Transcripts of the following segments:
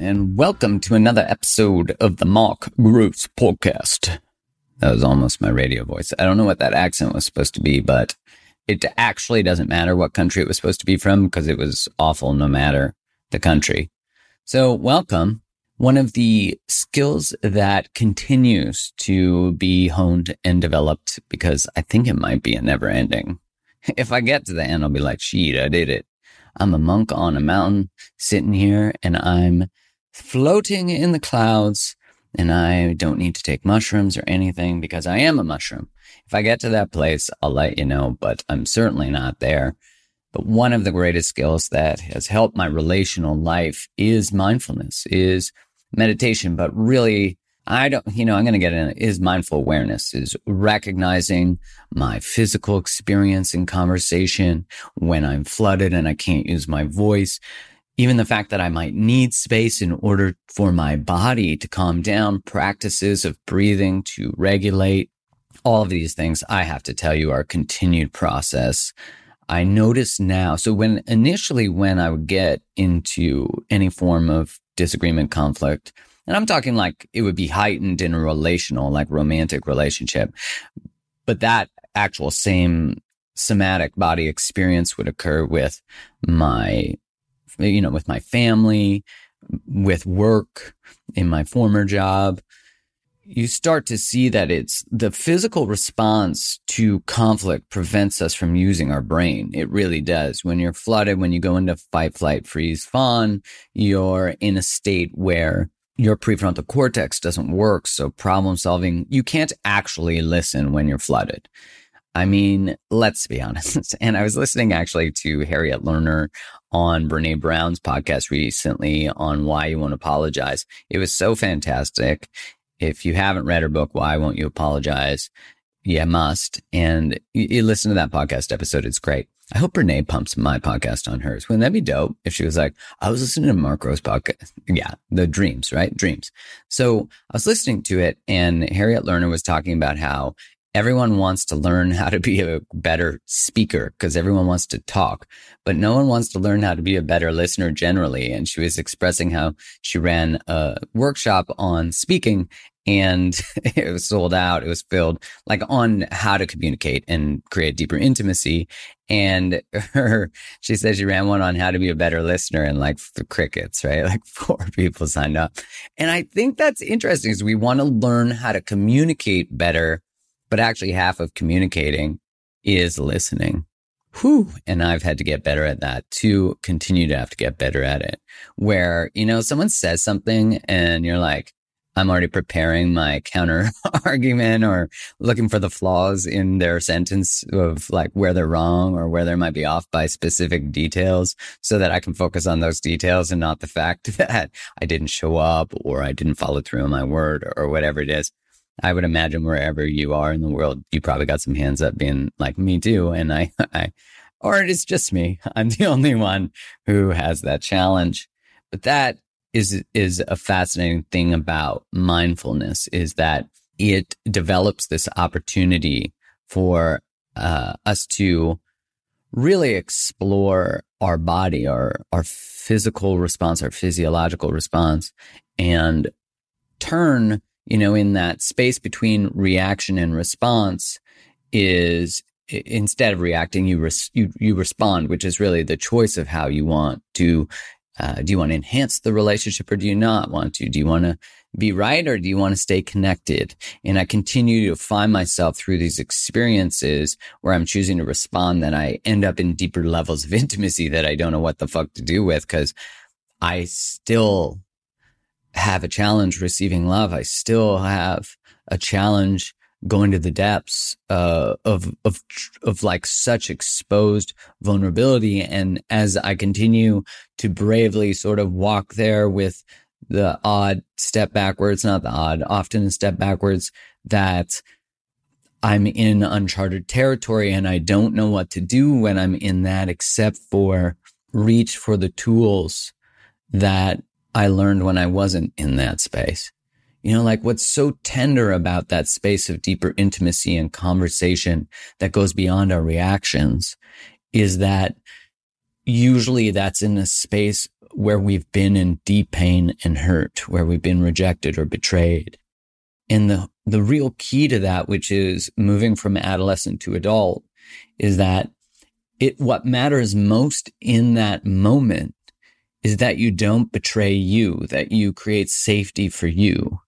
And welcome to another episode of the Mark Groves Podcast. That was almost my radio voice. I don't know what that accent was supposed to be, but it actually doesn't matter what country it was supposed to be from because it was awful no matter the country. So, welcome. One of the skills that continues to be honed and developed because I think it might be a never ending. If I get to the end, I'll be like, sheet, I did it. I'm a monk on a mountain sitting here and I'm floating in the clouds and I don't need to take mushrooms or anything because I am a mushroom. If I get to that place, I'll let you know, but I'm certainly not there. But one of the greatest skills that has helped my relational life is mindfulness, is meditation, but really I don't, you know, I'm going to get in is mindful awareness is recognizing my physical experience in conversation when I'm flooded and I can't use my voice even the fact that I might need space in order for my body to calm down, practices of breathing to regulate, all of these things I have to tell you are a continued process. I notice now. So when initially, when I would get into any form of disagreement, conflict, and I'm talking like it would be heightened in a relational, like romantic relationship, but that actual same somatic body experience would occur with my you know, with my family, with work, in my former job, you start to see that it's the physical response to conflict prevents us from using our brain. It really does. When you're flooded, when you go into fight, flight, freeze, fawn, you're in a state where your prefrontal cortex doesn't work. So problem solving, you can't actually listen when you're flooded. I mean, let's be honest. And I was listening actually to Harriet Lerner on Brene Brown's podcast recently on Why You Won't Apologize. It was so fantastic. If you haven't read her book, Why Won't You Apologize? You must. And you, you listen to that podcast episode. It's great. I hope Brene pumps my podcast on hers. Wouldn't that be dope if she was like, I was listening to Mark Groves podcast. Yeah, the dreams, right? Dreams. So I was listening to it and Harriet Lerner was talking about how everyone wants to learn how to be a better speaker because everyone wants to talk, but no one wants to learn how to be a better listener generally. And she was expressing how she ran a workshop on speaking and it was sold out. It was filled like on how to communicate and create deeper intimacy. And her, she said she ran one on how to be a better listener and like for crickets, right? Like four people signed up. And I think that's interesting is we want to learn how to communicate better but actually half of communicating is listening. Whew. And I've had to get better at that to continue to have to get better at it. Where, you know, someone says something and you're like, I'm already preparing my counter argument or looking for the flaws in their sentence of like where they're wrong or where they might be off by specific details so that I can focus on those details and not the fact that I didn't show up or I didn't follow through on my word or whatever it is. I would imagine wherever you are in the world, you probably got some hands up being like me too. And I, I, or it is just me. I'm the only one who has that challenge. But that is is a fascinating thing about mindfulness is that it develops this opportunity for uh, us to really explore our body, our our physical response, our physiological response, and turn you know in that space between reaction and response is instead of reacting you res- you you respond which is really the choice of how you want to uh, do you want to enhance the relationship or do you not want to? Do you want to be right or do you want to stay connected? And I continue to find myself through these experiences where I'm choosing to respond that I end up in deeper levels of intimacy that I don't know what the fuck to do with because I still have a challenge receiving love. I still have a challenge going to the depths uh, of of of like such exposed vulnerability and as i continue to bravely sort of walk there with the odd step backwards not the odd often a step backwards that i'm in uncharted territory and i don't know what to do when i'm in that except for reach for the tools that i learned when i wasn't in that space you know, like what's so tender about that space of deeper intimacy and conversation that goes beyond our reactions is that usually that's in a space where we've been in deep pain and hurt, where we've been rejected or betrayed. And the, the real key to that, which is moving from adolescent to adult, is that it, what matters most in that moment is that you don't betray you, that you create safety for you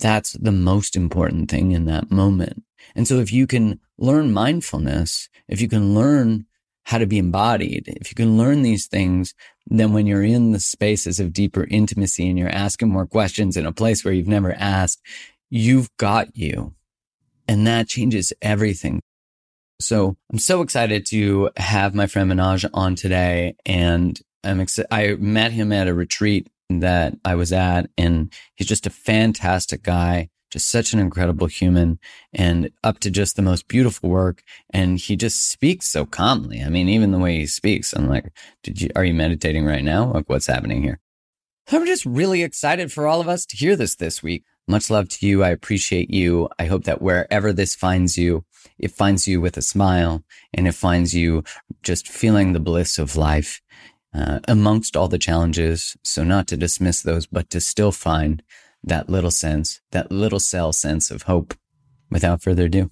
that's the most important thing in that moment. And so if you can learn mindfulness, if you can learn how to be embodied, if you can learn these things, then when you're in the spaces of deeper intimacy and you're asking more questions in a place where you've never asked, you've got you. And that changes everything. So I'm so excited to have my friend Manoj on today. And I'm excited. I met him at a retreat that I was at. And he's just a fantastic guy, just such an incredible human and up to just the most beautiful work. And he just speaks so calmly. I mean, even the way he speaks, I'm like, did you, are you meditating right now? Like what's happening here? I'm just really excited for all of us to hear this this week. Much love to you. I appreciate you. I hope that wherever this finds you, it finds you with a smile and it finds you just feeling the bliss of life uh, amongst all the challenges. So not to dismiss those, but to still find that little sense, that little cell sense of hope. Without further ado,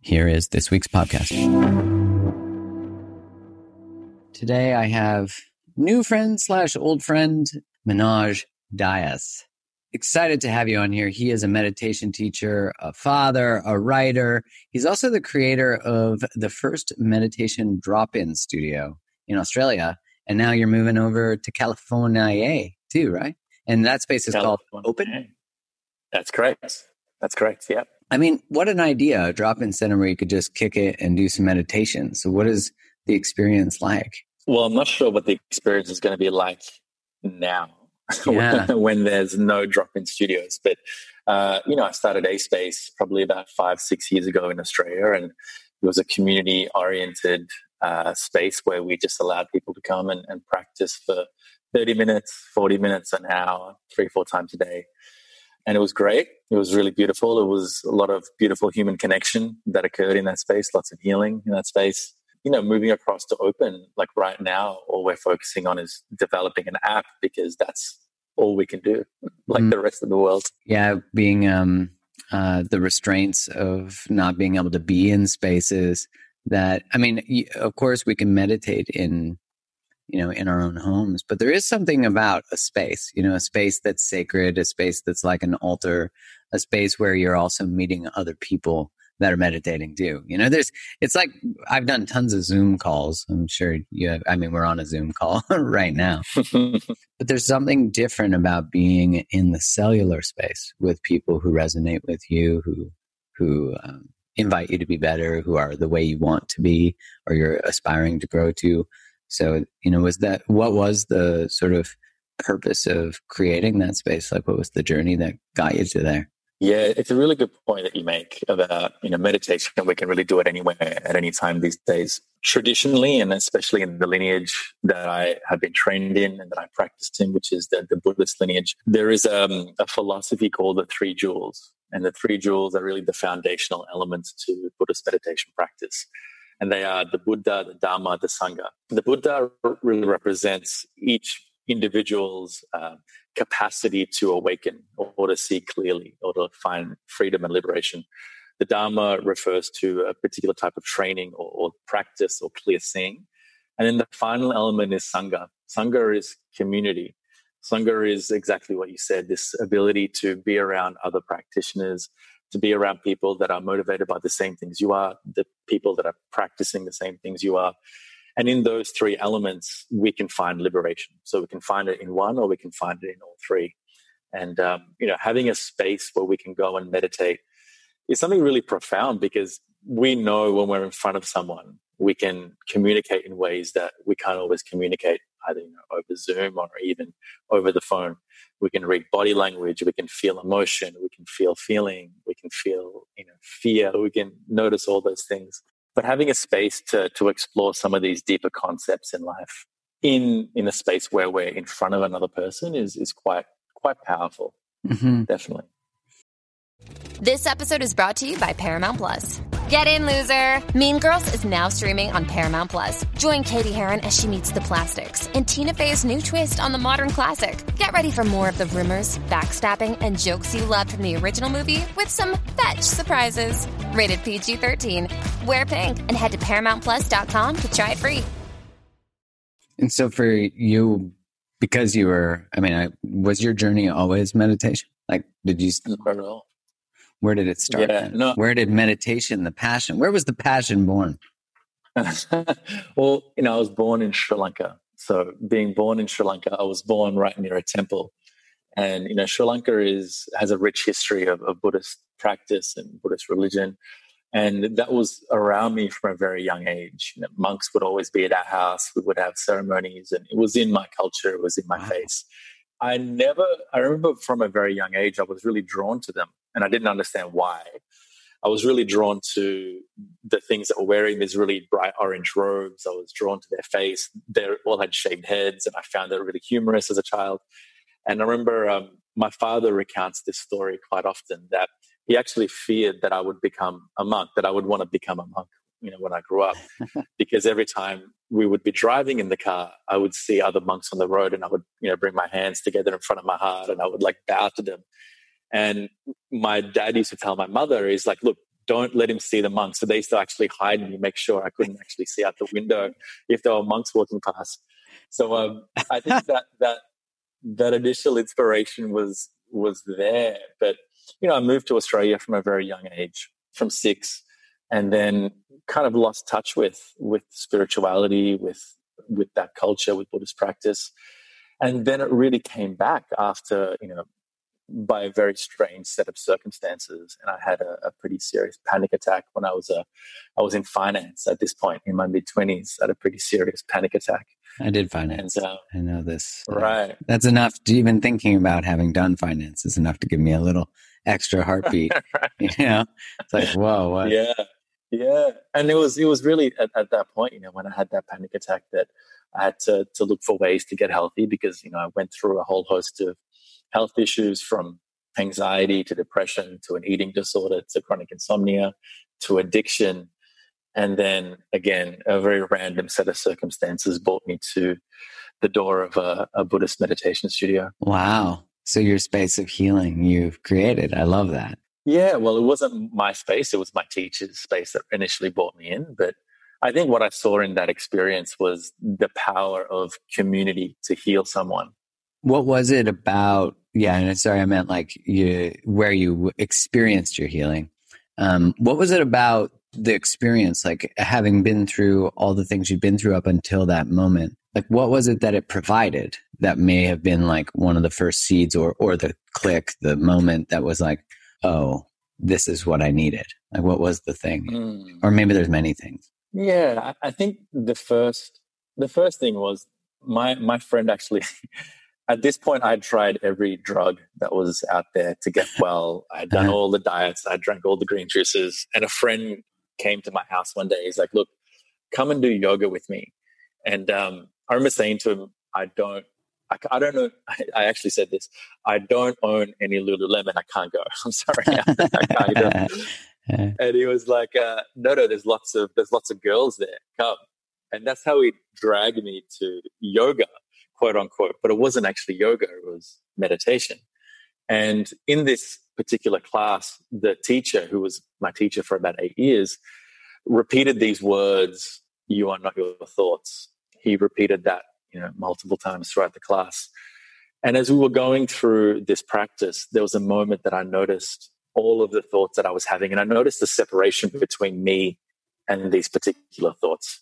here is this week's podcast. Today I have new friend slash old friend, Manoj Dias. Excited to have you on here. He is a meditation teacher, a father, a writer. He's also the creator of the first meditation drop in studio in Australia and now you're moving over to California too, right? And that space is California. called Open. That's correct. That's correct. Yeah. I mean, what an idea! A drop-in center where you could just kick it and do some meditation. So, what is the experience like? Well, I'm not sure what the experience is going to be like now yeah. when there's no drop-in studios. But uh, you know, I started a space probably about five, six years ago in Australia, and it was a community-oriented uh, space where we just allowed people to come and, and practice for 30 minutes, 40 minutes, an hour, three, four times a day. And it was great. It was really beautiful. It was a lot of beautiful human connection that occurred in that space, lots of healing in that space. You know, moving across to open, like right now, all we're focusing on is developing an app because that's all we can do, like mm. the rest of the world. Yeah, being um, uh, the restraints of not being able to be in spaces that i mean of course we can meditate in you know in our own homes but there is something about a space you know a space that's sacred a space that's like an altar a space where you're also meeting other people that are meditating do. You know, there's, it's like I've done tons of Zoom calls. I'm sure you have, I mean, we're on a Zoom call right now, but there's something different about being in the cellular space with people who resonate with you, who, who, um, invite you to be better, who are the way you want to be or you're aspiring to grow to. So, you know, was that what was the sort of purpose of creating that space? Like, what was the journey that got you to there? Yeah, it's a really good point that you make about you know meditation. We can really do it anywhere at any time these days. Traditionally, and especially in the lineage that I have been trained in and that I practiced in, which is the, the Buddhist lineage, there is um, a philosophy called the Three Jewels, and the Three Jewels are really the foundational elements to Buddhist meditation practice and they are the Buddha, the Dharma, the Sangha. The Buddha really represents each individual's uh, capacity to awaken or to see clearly or to find freedom and liberation. The Dharma refers to a particular type of training or, or practice or clear seeing. And then the final element is Sangha. Sangha is community. Sangha is exactly what you said this ability to be around other practitioners, to be around people that are motivated by the same things you are, the people that are practicing the same things you are. And in those three elements, we can find liberation. So we can find it in one or we can find it in all three. And, um, you know, having a space where we can go and meditate is something really profound because we know when we're in front of someone, we can communicate in ways that we can't always communicate either you know, over Zoom or even over the phone. We can read body language, we can feel emotion, we can feel feeling, we can feel you know fear, we can notice all those things. But having a space to to explore some of these deeper concepts in life in in a space where we're in front of another person is is quite quite powerful. Mm-hmm. Definitely. This episode is brought to you by Paramount Plus. Get in, loser! Mean Girls is now streaming on Paramount Plus. Join Cady Heron as she meets the plastics in Tina Fey's new twist on the modern classic. Get ready for more of the rumors, backstabbing, and jokes you loved from the original movie with some fetch surprises. Rated PG 13. Wear pink and head to ParamountPlus.com to try it free. And so for you, because you were, I mean, I, was your journey always meditation? Like, did you? Not at all. Where did it start? Yeah, no. Where did meditation, the passion, where was the passion born? well, you know, I was born in Sri Lanka. So being born in Sri Lanka, I was born right near a temple. And, you know, Sri Lanka is, has a rich history of, of Buddhist practice and Buddhist religion. And that was around me from a very young age. You know, monks would always be at our house. We would have ceremonies, and it was in my culture. It was in my wow. face. I never, I remember from a very young age, I was really drawn to them and I didn't understand why. I was really drawn to the things that were wearing these really bright orange robes. I was drawn to their face. They all had shaved heads, and I found it really humorous as a child. And I remember um, my father recounts this story quite often that he actually feared that I would become a monk, that I would want to become a monk you know when I grew up because every time we would be driving in the car I would see other monks on the road and I would you know bring my hands together in front of my heart and I would like bow to them and my dad used to tell my mother he's like look don't let him see the monks. So they used to actually hide me make sure I couldn't actually see out the window if there were monks walking past. So um, I think that that that initial inspiration was was there. But you know I moved to Australia from a very young age from six and then kind of lost touch with with spirituality, with with that culture, with Buddhist practice, and then it really came back after you know by a very strange set of circumstances, and I had a, a pretty serious panic attack when I was a I was in finance at this point in my mid twenties. I had a pretty serious panic attack. I did finance. And, uh, I know this. Right. That's enough. To even thinking about having done finance is enough to give me a little extra heartbeat. right. You know, it's like whoa, what? Yeah. Yeah, and it was it was really at, at that point, you know, when I had that panic attack, that I had to to look for ways to get healthy because you know I went through a whole host of health issues from anxiety to depression to an eating disorder to chronic insomnia to addiction, and then again a very random set of circumstances brought me to the door of a, a Buddhist meditation studio. Wow! So your space of healing you've created. I love that. Yeah, well, it wasn't my space. It was my teacher's space that initially brought me in. But I think what I saw in that experience was the power of community to heal someone. What was it about? Yeah, and sorry, I meant like you, where you experienced your healing. Um, what was it about the experience, like having been through all the things you'd been through up until that moment? Like, what was it that it provided that may have been like one of the first seeds or, or the click, the moment that was like, oh, this is what I needed? Like, what was the thing? Mm. Or maybe there's many things. Yeah, I think the first, the first thing was my, my friend actually, at this point, I'd tried every drug that was out there to get well. I'd done uh-huh. all the diets. I drank all the green juices. And a friend came to my house one day. He's like, "Look, come and do yoga with me." And um, I remember saying to him, "I don't, I, I don't know." I, I, actually said this: "I don't own any Lululemon. I can't go. I'm sorry, I can't go." and he was like, uh, "No, no. There's lots of there's lots of girls there. Come." And that's how he dragged me to yoga, quote unquote. But it wasn't actually yoga; it was meditation. And in this particular class, the teacher, who was my teacher for about eight years, repeated these words, You are not your thoughts. He repeated that, you know, multiple times throughout the class. And as we were going through this practice, there was a moment that I noticed all of the thoughts that I was having. And I noticed the separation between me and these particular thoughts.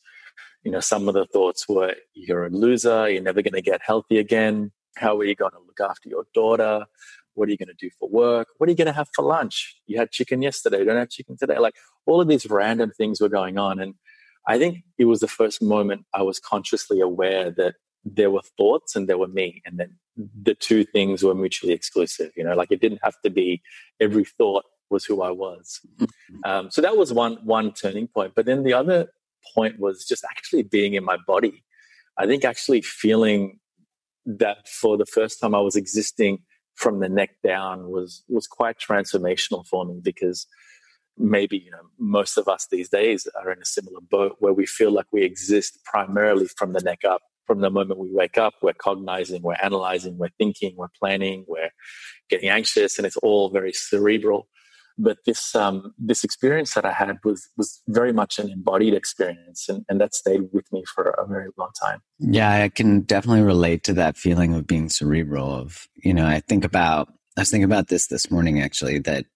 You know, some of the thoughts were, you're a loser, you're never going to get healthy again. How are you going to look after your daughter? What are you going to do for work? What are you going to have for lunch? You had chicken yesterday, you don't have chicken today. Like all of these random things were going on. And I think it was the first moment I was consciously aware that there were thoughts and there were me. And then the two things were mutually exclusive. You know, like it didn't have to be every thought was who I was. Um, so that was one one turning point. But then the other point was just actually being in my body. I think actually feeling that for the first time I was existing from the neck down was was quite transformational for me because maybe you know most of us these days are in a similar boat where we feel like we exist primarily from the neck up from the moment we wake up we're cognizing we're analyzing we're thinking we're planning we're getting anxious and it's all very cerebral but this um, this experience that I had was was very much an embodied experience, and, and that stayed with me for a very long time. Yeah, I can definitely relate to that feeling of being cerebral. Of you know, I think about I was thinking about this this morning actually that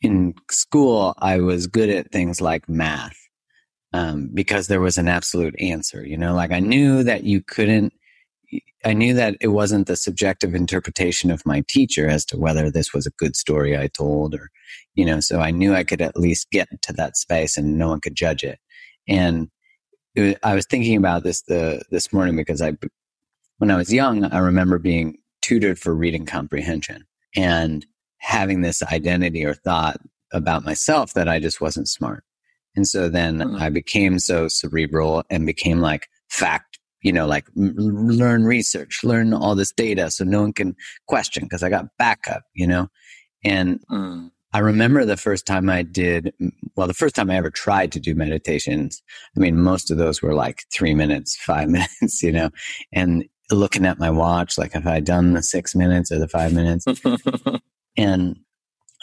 in school I was good at things like math um, because there was an absolute answer. You know, like I knew that you couldn't I knew that it wasn't the subjective interpretation of my teacher as to whether this was a good story I told or, you know, so I knew I could at least get to that space and no one could judge it. And it was, I was thinking about this the, this morning because I, when I was young, I remember being tutored for reading comprehension and having this identity or thought about myself that I just wasn't smart. And so then mm-hmm. I became so cerebral and became like fact you know, like learn research, learn all this data so no one can question because I got backup, you know? And mm. I remember the first time I did, well, the first time I ever tried to do meditations. I mean, most of those were like three minutes, five minutes, you know, and looking at my watch, like, have I done the six minutes or the five minutes? and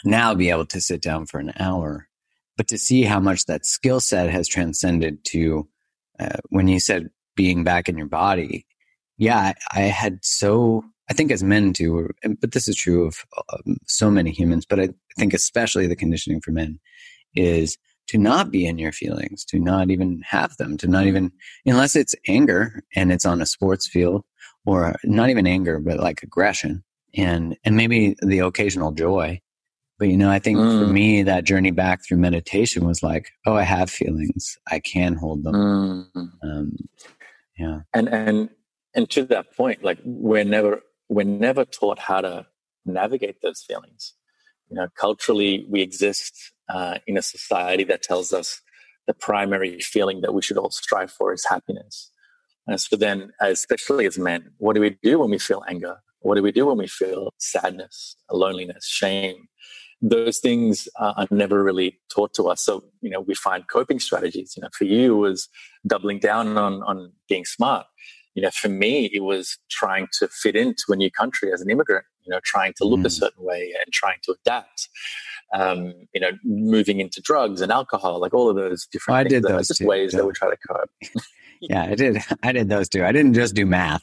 now be able to sit down for an hour, but to see how much that skill set has transcended to uh, when you said being back in your body. Yeah, I, I had so, I think as men too, but this is true of um, so many humans, but I think especially the conditioning for men is to not be in your feelings, to not even have them, to not even, unless it's anger and it's on a sports field or not even anger, but like aggression and, and maybe the occasional joy. But you know, I think mm. for me, that journey back through meditation was like, oh, I have feelings. I can hold them. Mm. Um, yeah. And and and to that point like we're never we're never taught how to navigate those feelings. You know culturally we exist uh, in a society that tells us the primary feeling that we should all strive for is happiness. And so then especially as men what do we do when we feel anger? What do we do when we feel sadness loneliness shame those things are never really taught to us. So, you know, we find coping strategies. You know, for you, it was doubling down on, on being smart. You know, for me, it was trying to fit into a new country as an immigrant, you know, trying to look mm. a certain way and trying to adapt. Um, you know, moving into drugs and alcohol, like all of those different I did those just ways that we try to cope. yeah, I did. I did those too. I didn't just do math.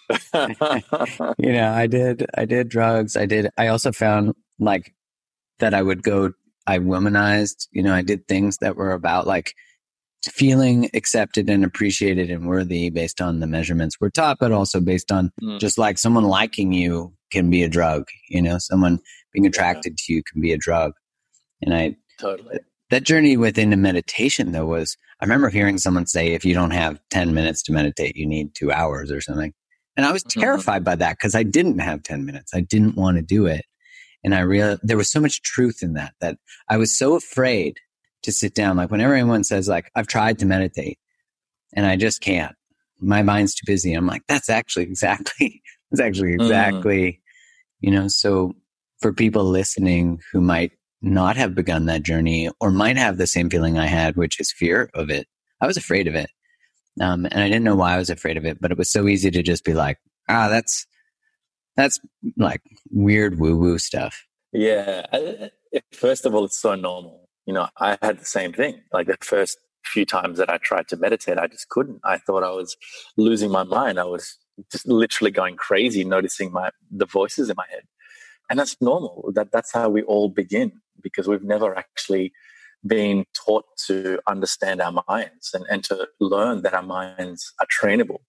you know, I did, I did drugs. I did, I also found like that I would go, I womanized, you know, I did things that were about like feeling accepted and appreciated and worthy based on the measurements we're taught, but also based on mm. just like someone liking you can be a drug, you know, someone being attracted yeah. to you can be a drug. And I, totally. That journey within the meditation though was I remember hearing someone say if you don't have 10 minutes to meditate, you need two hours or something. And I was mm-hmm. terrified by that because I didn't have 10 minutes. I didn't want to do it. And I realized there was so much truth in that, that I was so afraid to sit down. Like whenever anyone says like, I've tried to meditate and I just can't, my mind's too busy. I'm like, that's actually exactly, that's actually mm-hmm. exactly, mm. you know, so for people listening who might not have begun that journey or might have the same feeling I had, which is fear of it. I was afraid of it. Um, and I didn't know why I was afraid of it, but it was so easy to just be like, ah, that's, that's like weird woo woo stuff. Yeah. First of all, it's so normal. You know, I had the same thing. Like the first few times that I tried to meditate, I just couldn't. I thought I was losing my mind. I was just literally going crazy, noticing my, the voices in my head. And that's normal. That, that's how we all begin because we've never actually been taught to understand our minds and, and to learn that our minds are trainable.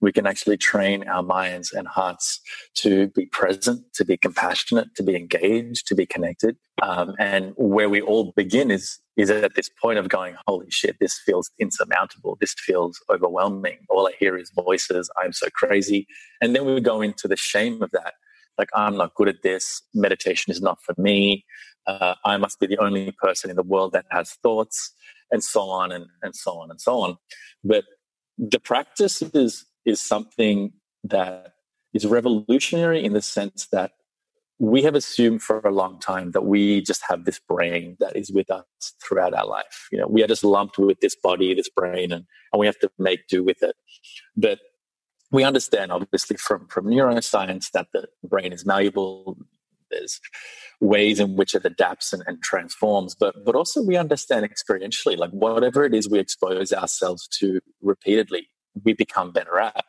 We can actually train our minds and hearts to be present, to be compassionate, to be engaged, to be connected. Um, and where we all begin is is at this point of going, holy shit, this feels insurmountable. This feels overwhelming. All I hear is voices. I'm so crazy. And then we go into the shame of that. Like, I'm not good at this. Meditation is not for me uh, I must be the only person in the world that has thoughts, and so on and, and so on and so on. But the practice is is something that is revolutionary in the sense that we have assumed for a long time that we just have this brain that is with us throughout our life. You know, we are just lumped with this body, this brain, and, and we have to make do with it. But we understand, obviously, from, from neuroscience that the brain is malleable. There's ways in which it adapts and, and transforms, but but also we understand experientially, like whatever it is we expose ourselves to repeatedly, we become better at.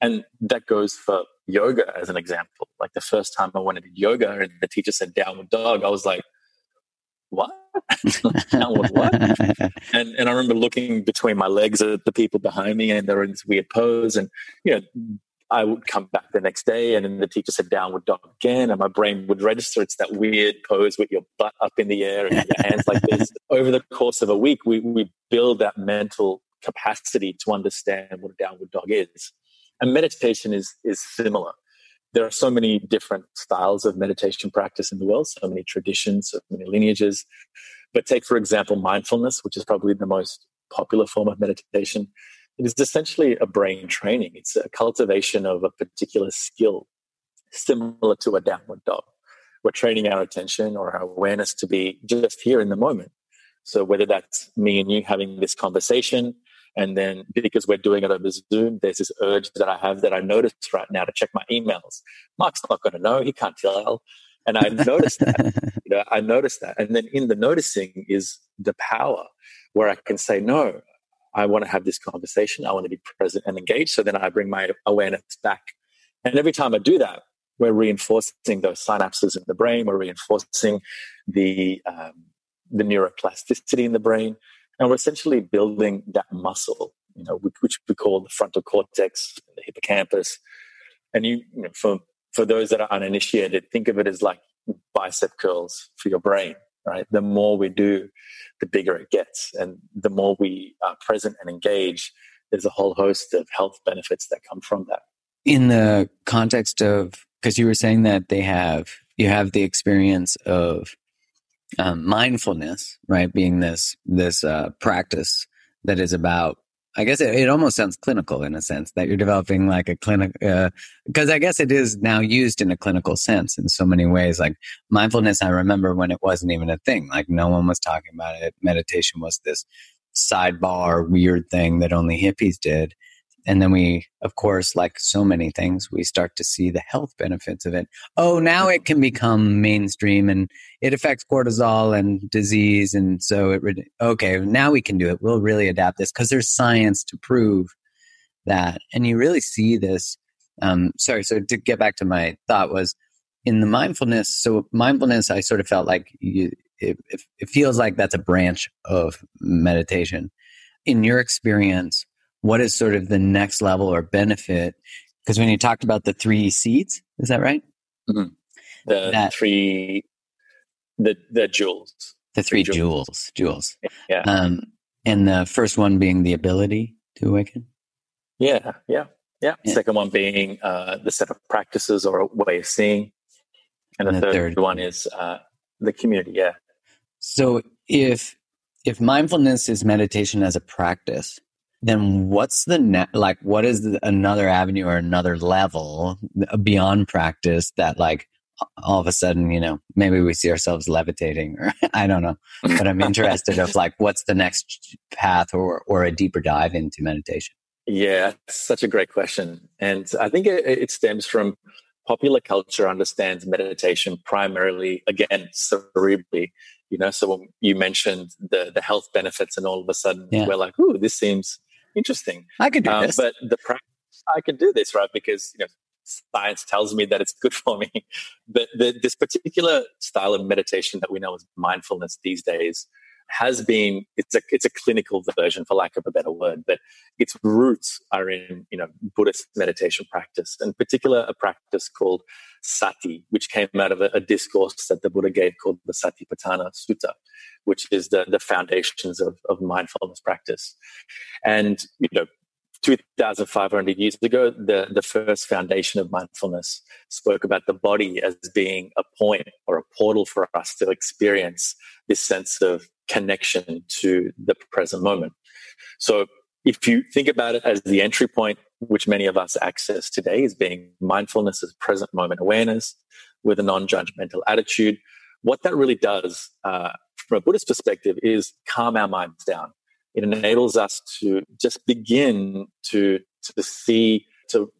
And that goes for yoga as an example. Like the first time I went into yoga and the teacher said downward dog, I was like, what? downward what? and and I remember looking between my legs at the people behind me and they're in this weird pose. And you know, I would come back the next day and then the teacher said downward dog again and my brain would register it's that weird pose with your butt up in the air and your hands like this. Over the course of a week, we, we build that mental capacity to understand what a downward dog is. And meditation is, is similar. There are so many different styles of meditation practice in the world, so many traditions, so many lineages. But take, for example, mindfulness, which is probably the most popular form of meditation it is essentially a brain training. It's a cultivation of a particular skill, similar to a downward dog. We're training our attention or our awareness to be just here in the moment. So whether that's me and you having this conversation, and then because we're doing it over Zoom, there's this urge that I have that I notice right now to check my emails. Mark's not going to know; he can't tell. And I noticed that. you know, I noticed that, and then in the noticing is the power where I can say, "No, I want to have this conversation. I want to be present and engaged. So then I bring my awareness back. And every time I do that, we're reinforcing those synapses in the brain. We're reinforcing the, um, the neuroplasticity in the brain. And we're essentially building that muscle, you know, which we call the frontal cortex, the hippocampus. And you, you know, for, for those that are uninitiated, think of it as like bicep curls for your brain right? The more we do, the bigger it gets. And the more we are present and engage, there's a whole host of health benefits that come from that. In the context of, because you were saying that they have, you have the experience of um, mindfulness, right? Being this, this uh, practice that is about I guess it, it, almost sounds clinical in a sense that you're developing like a clinic, because uh, I guess it is now used in a clinical sense in so many ways. Like mindfulness, I remember when it wasn't even a thing. Like no one was talking about it. Meditation was this sidebar weird thing that only hippies did and then we of course like so many things we start to see the health benefits of it. Oh now it can become mainstream and it affects cortisol and disease and so it okay now we can do it. We'll really adapt this because there's science to prove that. And you really see this um, sorry so to get back to my thought was in the mindfulness so mindfulness i sort of felt like you, it, it feels like that's a branch of meditation. In your experience what is sort of the next level or benefit? Because when you talked about the three seeds, is that right? Mm-hmm. The that, three, the the jewels. The three, three jewels. jewels, Yeah. Um, and the first one being the ability to awaken. Yeah, yeah, yeah. yeah. Second one being uh, the set of practices or a way of seeing, and, and the, third, third, one is uh, the community. Yeah. So if if mindfulness is meditation as a practice, then what's the net like what is the, another avenue or another level uh, beyond practice that like all of a sudden you know maybe we see ourselves levitating or i don't know but i'm interested of like what's the next path or or a deeper dive into meditation yeah such a great question and i think it, it stems from popular culture understands meditation primarily again cerebrally you know so when you mentioned the the health benefits and all of a sudden yeah. we're like ooh this seems interesting. I could do um, this. But the practice, I can do this, right? Because, you know, science tells me that it's good for me. But the, this particular style of meditation that we know as mindfulness these days has been it's a it's a clinical version for lack of a better word but its roots are in you know buddhist meditation practice in particular a practice called sati which came out of a, a discourse that the buddha gave called the satipatthana sutta which is the, the foundations of, of mindfulness practice. And, you know, 2,500 years ago, the, the first foundation of mindfulness spoke about the body as being a point or a portal for us to experience this sense of connection to the present moment. So if you think about it as the entry point, which many of us access today is being mindfulness as present moment awareness with a non-judgmental attitude, what that really does uh, from a Buddhist perspective is calm our minds down. It enables us to just begin to, to see, to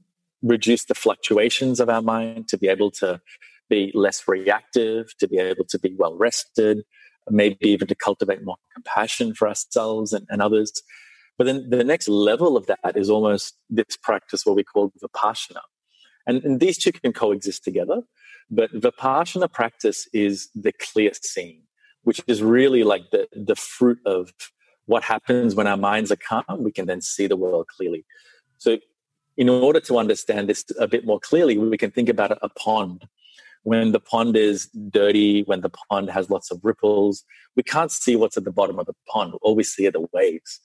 reduce the fluctuations of our mind, to be able to be less reactive, to be able to be well rested, maybe even to cultivate more compassion for ourselves and, and others. But then the next level of that is almost this practice, what we call vipassana. And, and these two can coexist together. But vipassana practice is the clear seeing which is really like the, the fruit of what happens when our minds are calm. We can then see the world clearly. So, in order to understand this a bit more clearly, we can think about a pond. When the pond is dirty, when the pond has lots of ripples, we can't see what's at the bottom of the pond. All we see are the waves.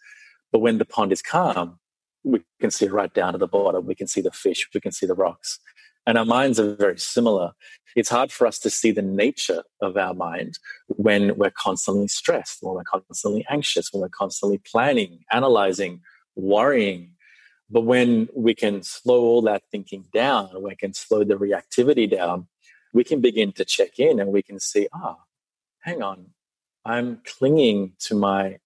But when the pond is calm, we can see right down to the bottom. We can see the fish, we can see the rocks. And our minds are very similar. It's hard for us to see the nature of our mind when we're constantly stressed, when we're constantly anxious, when we're constantly planning, analyzing, worrying. But when we can slow all that thinking down, when we can slow the reactivity down, we can begin to check in and we can see, ah, hang on, I'm clinging to my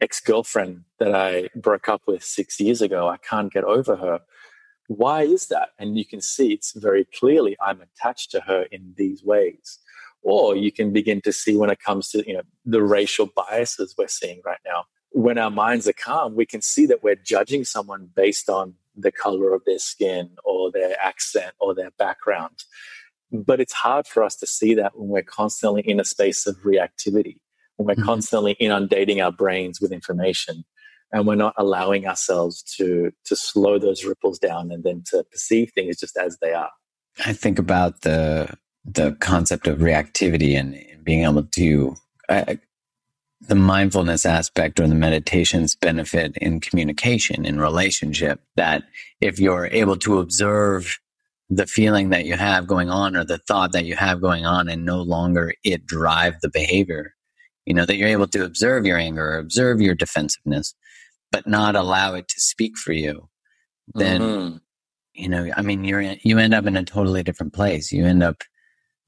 ex girlfriend that I broke up with six years ago. I can't get over her why is that? And you can see it's very clearly I'm attached to her in these ways. Or you can begin to see when it comes to you know the racial biases we're seeing right now. When our minds are calm, we can see that we're judging someone based on the color of their skin or their accent or their background. But it's hard for us to see that when we're constantly in a space of reactivity, when we're mm-hmm. constantly inundating our brains with information and we're not allowing ourselves to to slow those ripples down and then to perceive things just as they are i think about the the concept of reactivity and being able to uh, the mindfulness aspect or the meditation's benefit in communication in relationship that if you're able to observe the feeling that you have going on or the thought that you have going on and no longer it drive the behavior you know that you're able to observe your anger or observe your defensiveness but not allow it to speak for you, then, mm-hmm. you know, I mean, you're, you end up in a totally different place. You end up,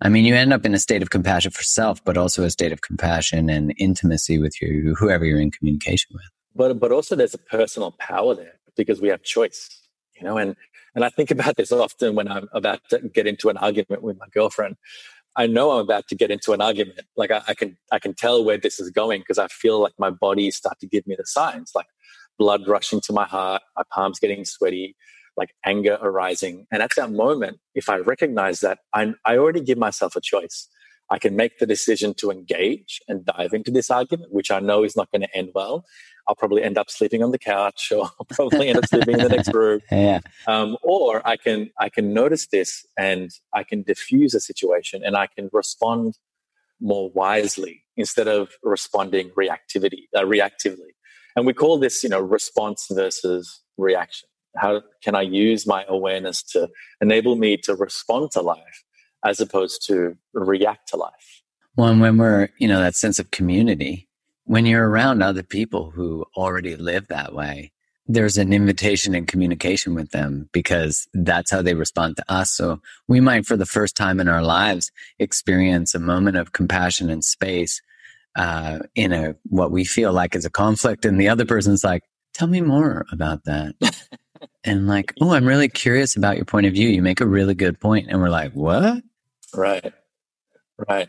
I mean, you end up in a state of compassion for self, but also a state of compassion and intimacy with you, whoever you're in communication with. But, but also there's a personal power there because we have choice, you know, and, and I think about this often when I'm about to get into an argument with my girlfriend. I know I'm about to get into an argument. Like I, I can, I can tell where this is going because I feel like my body start to give me the signs, like blood rushing to my heart, my palms getting sweaty, like anger arising. And at that moment, if I recognize that, I, I already give myself a choice. I can make the decision to engage and dive into this argument, which I know is not going to end well. I'll probably end up sleeping on the couch or I'll probably end up sleeping in the next room. Yeah. Um, or I can, I can notice this and I can diffuse a situation and I can respond more wisely instead of responding reactivity, uh, reactively. And we call this, you know, response versus reaction. How can I use my awareness to enable me to respond to life as opposed to react to life? Well, and when we're, you know, that sense of community, when you're around other people who already live that way, there's an invitation and communication with them because that's how they respond to us. So we might, for the first time in our lives, experience a moment of compassion and space uh, in a what we feel like is a conflict, and the other person's like, "Tell me more about that." and like, "Oh, I'm really curious about your point of view. You make a really good point." And we're like, "What?" Right, right.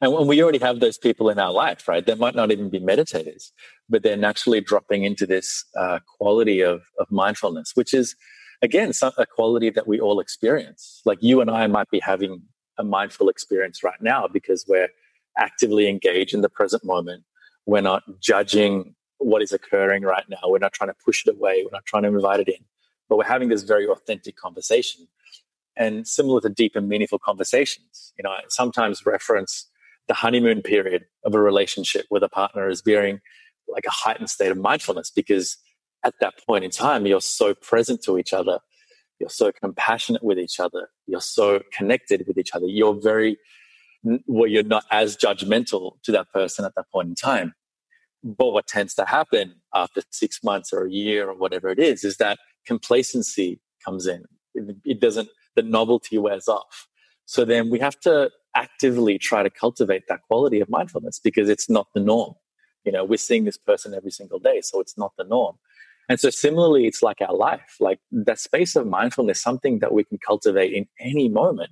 And when we already have those people in our life, right? They might not even be meditators, but they're naturally dropping into this uh, quality of, of mindfulness, which is, again, some, a quality that we all experience. Like you and I might be having a mindful experience right now because we're actively engaged in the present moment. We're not judging what is occurring right now. We're not trying to push it away. We're not trying to invite it in, but we're having this very authentic conversation. And similar to deep and meaningful conversations, you know, I sometimes reference the honeymoon period of a relationship with a partner is being like a heightened state of mindfulness because at that point in time, you're so present to each other. You're so compassionate with each other. You're so connected with each other. You're very, well, you're not as judgmental to that person at that point in time. But what tends to happen after six months or a year or whatever it is, is that complacency comes in. It doesn't, the novelty wears off. So then we have to actively try to cultivate that quality of mindfulness because it's not the norm. You know, we're seeing this person every single day, so it's not the norm. And so similarly, it's like our life, like that space of mindfulness, something that we can cultivate in any moment,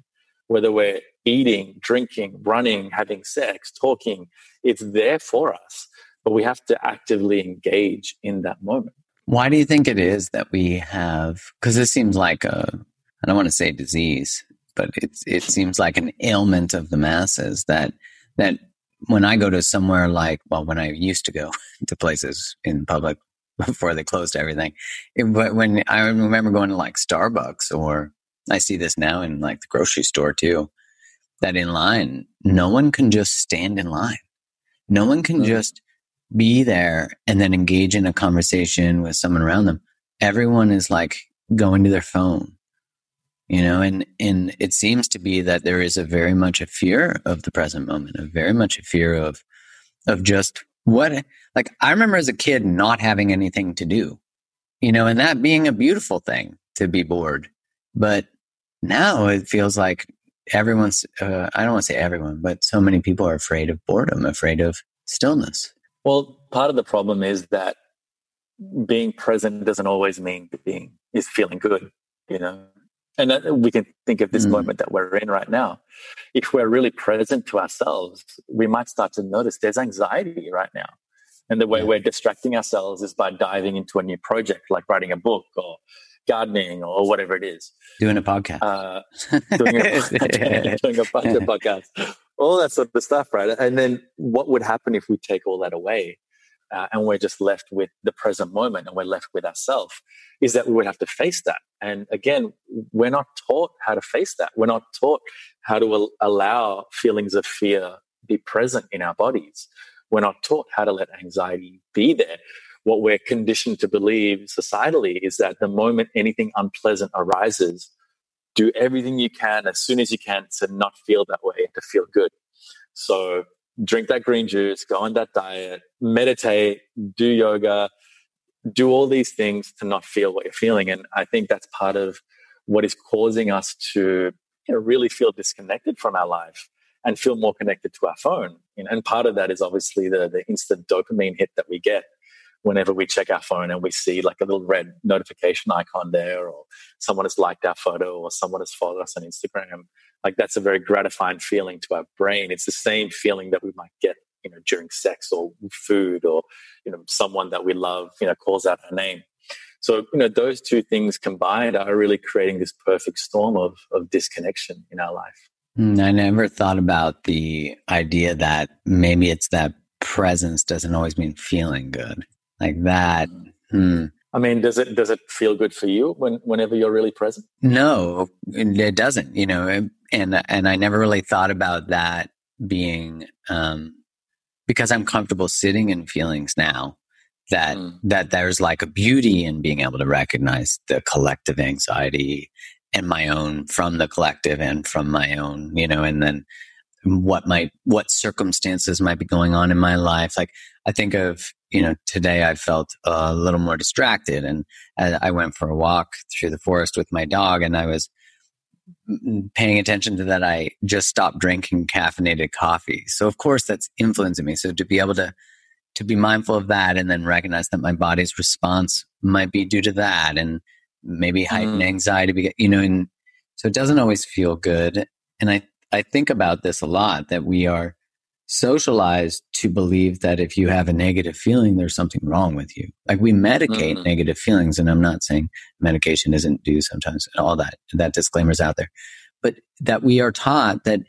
whether we're eating, drinking, running, having sex, talking, it's there for us, but we have to actively engage in that moment. Why do you think it is that we have, because this seems like a, I don't want to say disease, but it it seems like an ailment of the masses that that when I go to somewhere like well, when I used to go to places in public before they closed everything, it, but when I remember going to like Starbucks or I see this now in like the grocery store too, that in line no one can just stand in line, no one can just be there and then engage in a conversation with someone around them. Everyone is like going to their phone you know and and it seems to be that there is a very much a fear of the present moment a very much a fear of of just what like i remember as a kid not having anything to do you know and that being a beautiful thing to be bored. But now it feels like everyone's uh, i don't want to say everyone but so many people are afraid of boredom afraid of stillness. Well part of the problem is that being present doesn't always mean being is feeling good you know and we can think of this mm. moment that we're in right now. If we're really present to ourselves, we might start to notice there's anxiety right now. And the way yeah. we're distracting ourselves is by diving into a new project, like writing a book or gardening or whatever it is. Doing a podcast. Uh, doing, a, doing a bunch of podcasts. All that sort of stuff, right? And then what would happen if we take all that away? Uh, and we're just left with the present moment and we're left with ourselves is that we would have to face that. And again we're not taught how to face that. We're not taught how to al- allow feelings of fear be present in our bodies. We're not taught how to let anxiety be there. What we're conditioned to believe societally is that the moment anything unpleasant arises do everything you can as soon as you can to not feel that way and to feel good. So drink that green juice, go on that diet, meditate, do yoga, do all these things to not feel what you're feeling. And I think that's part of what is causing us to you know, really feel disconnected from our life and feel more connected to our phone. And part of that is obviously the, the instant dopamine hit that we get whenever we check our phone and we see like a little red notification icon there, or someone has liked our photo, or someone has followed us on Instagram. Like that's a very gratifying feeling to our brain. It's the same feeling that we might get, you know, during sex or food, or you know, someone that we love, you know, calls out our name. So, you know, those two things combined are really creating this perfect storm of, of disconnection in our life. Hmm, I never thought about the idea that maybe it's that presence doesn't always mean feeling good. Like that. Hmm. I mean, does it does it feel good for you when whenever you're really present? No, it doesn't. You know, and and I never really thought about that being um, because I'm comfortable sitting in feelings now that mm. that there's like a beauty in being able to recognize the collective anxiety and my own from the collective and from my own you know and then what might what circumstances might be going on in my life like i think of you know today i felt a little more distracted and i went for a walk through the forest with my dog and i was paying attention to that i just stopped drinking caffeinated coffee so of course that's influencing me so to be able to to be mindful of that and then recognize that my body's response might be due to that and maybe heightened mm. anxiety, you know, and so it doesn't always feel good. And I, I think about this a lot that we are socialized to believe that if you have a negative feeling, there's something wrong with you. Like we medicate mm-hmm. negative feelings. And I'm not saying medication isn't due sometimes and all that, that disclaimer's out there, but that we are taught that,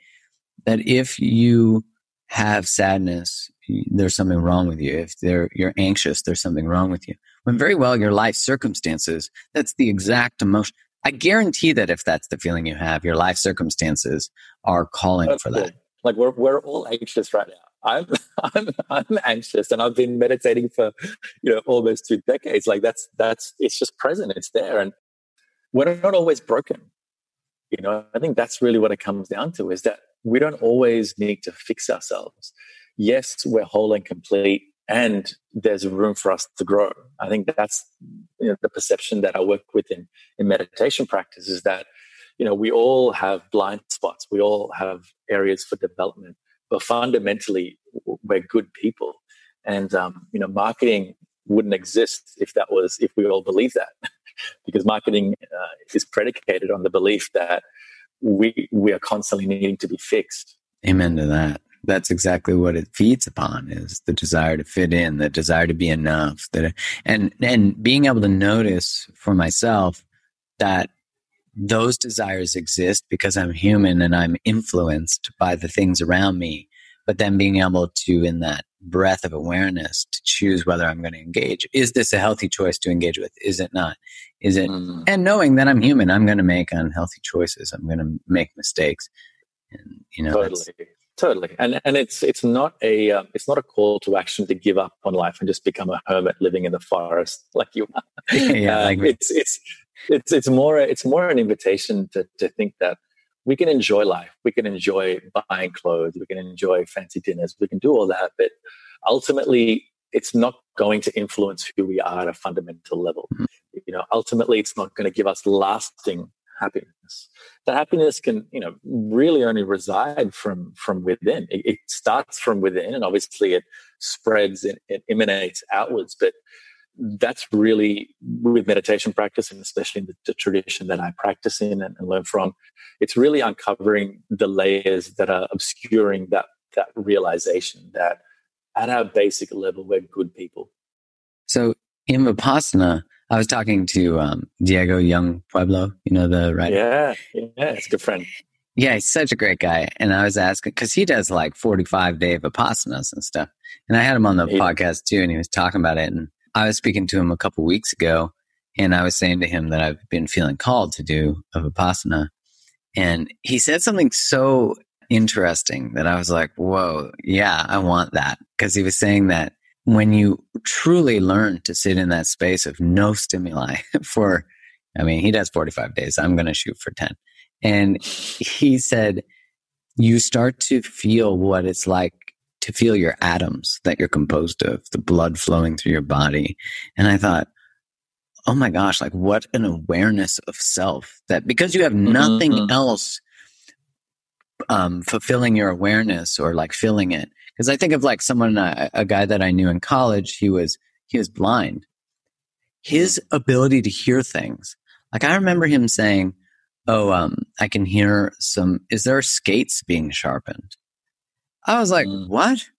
that if you have sadness, there's something wrong with you. If you're anxious, there's something wrong with you. When very well your life circumstances, that's the exact emotion. I guarantee that if that's the feeling you have, your life circumstances are calling that's for cool. that. Like we're we're all anxious right now. I'm I'm I'm anxious, and I've been meditating for you know almost two decades. Like that's that's it's just present. It's there, and we're not always broken. You know, I think that's really what it comes down to is that we don't always need to fix ourselves. Yes, we're whole and complete, and there's room for us to grow. I think that's you know, the perception that I work with in, in meditation practice is that you know we all have blind spots, we all have areas for development, but fundamentally we're good people, and um, you know marketing wouldn't exist if that was if we all believe that, because marketing uh, is predicated on the belief that we we are constantly needing to be fixed. Amen to that. That's exactly what it feeds upon is the desire to fit in, the desire to be enough. That and and being able to notice for myself that those desires exist because I'm human and I'm influenced by the things around me. But then being able to, in that breath of awareness, to choose whether I'm going to engage. Is this a healthy choice to engage with? Is it not? Is it? Mm. And knowing that I'm human, I'm going to make unhealthy choices. I'm going to make mistakes. And you know, totally, totally. And and it's it's not a um, it's not a call to action to give up on life and just become a hermit living in the forest like you are. yeah, uh, it's it's it's it's more it's more an invitation to to think that we can enjoy life. We can enjoy buying clothes. We can enjoy fancy dinners. We can do all that. But ultimately, it's not going to influence who we are at a fundamental level. Mm-hmm. You know, ultimately, it's not going to give us lasting happiness. The happiness can, you know, really only reside from from within. It, it starts from within, and obviously, it spreads and it emanates outwards. But that's really with meditation practice and especially in the, the tradition that I practice in and, and, learn from, it's really uncovering the layers that are obscuring that that realization that at our basic level we're good people. So in Vipassana, I was talking to um, Diego Yung Pueblo, you know the right? Yeah, yeah, it's a good friend. Yeah, he's such a great guy. And I was asking because he does like forty-five day vipassanas and stuff. And I had him on the he, podcast too, and he was talking about it. And I was speaking to him a couple weeks ago, and I was saying to him that I've been feeling called to do a vipassana. And he said something so interesting that I was like, whoa, yeah, I want that. Because he was saying that when you truly learn to sit in that space of no stimuli for, I mean, he does 45 days. I'm going to shoot for 10. And he said, you start to feel what it's like to feel your atoms that you're composed of, the blood flowing through your body. And I thought, oh my gosh, like what an awareness of self that because you have nothing mm-hmm. else um, fulfilling your awareness or like filling it. Because I think of like someone, a, a guy that I knew in college, he was he was blind. His ability to hear things, like I remember him saying, "Oh, um, I can hear some. Is there skates being sharpened?" I was like, mm. "What?"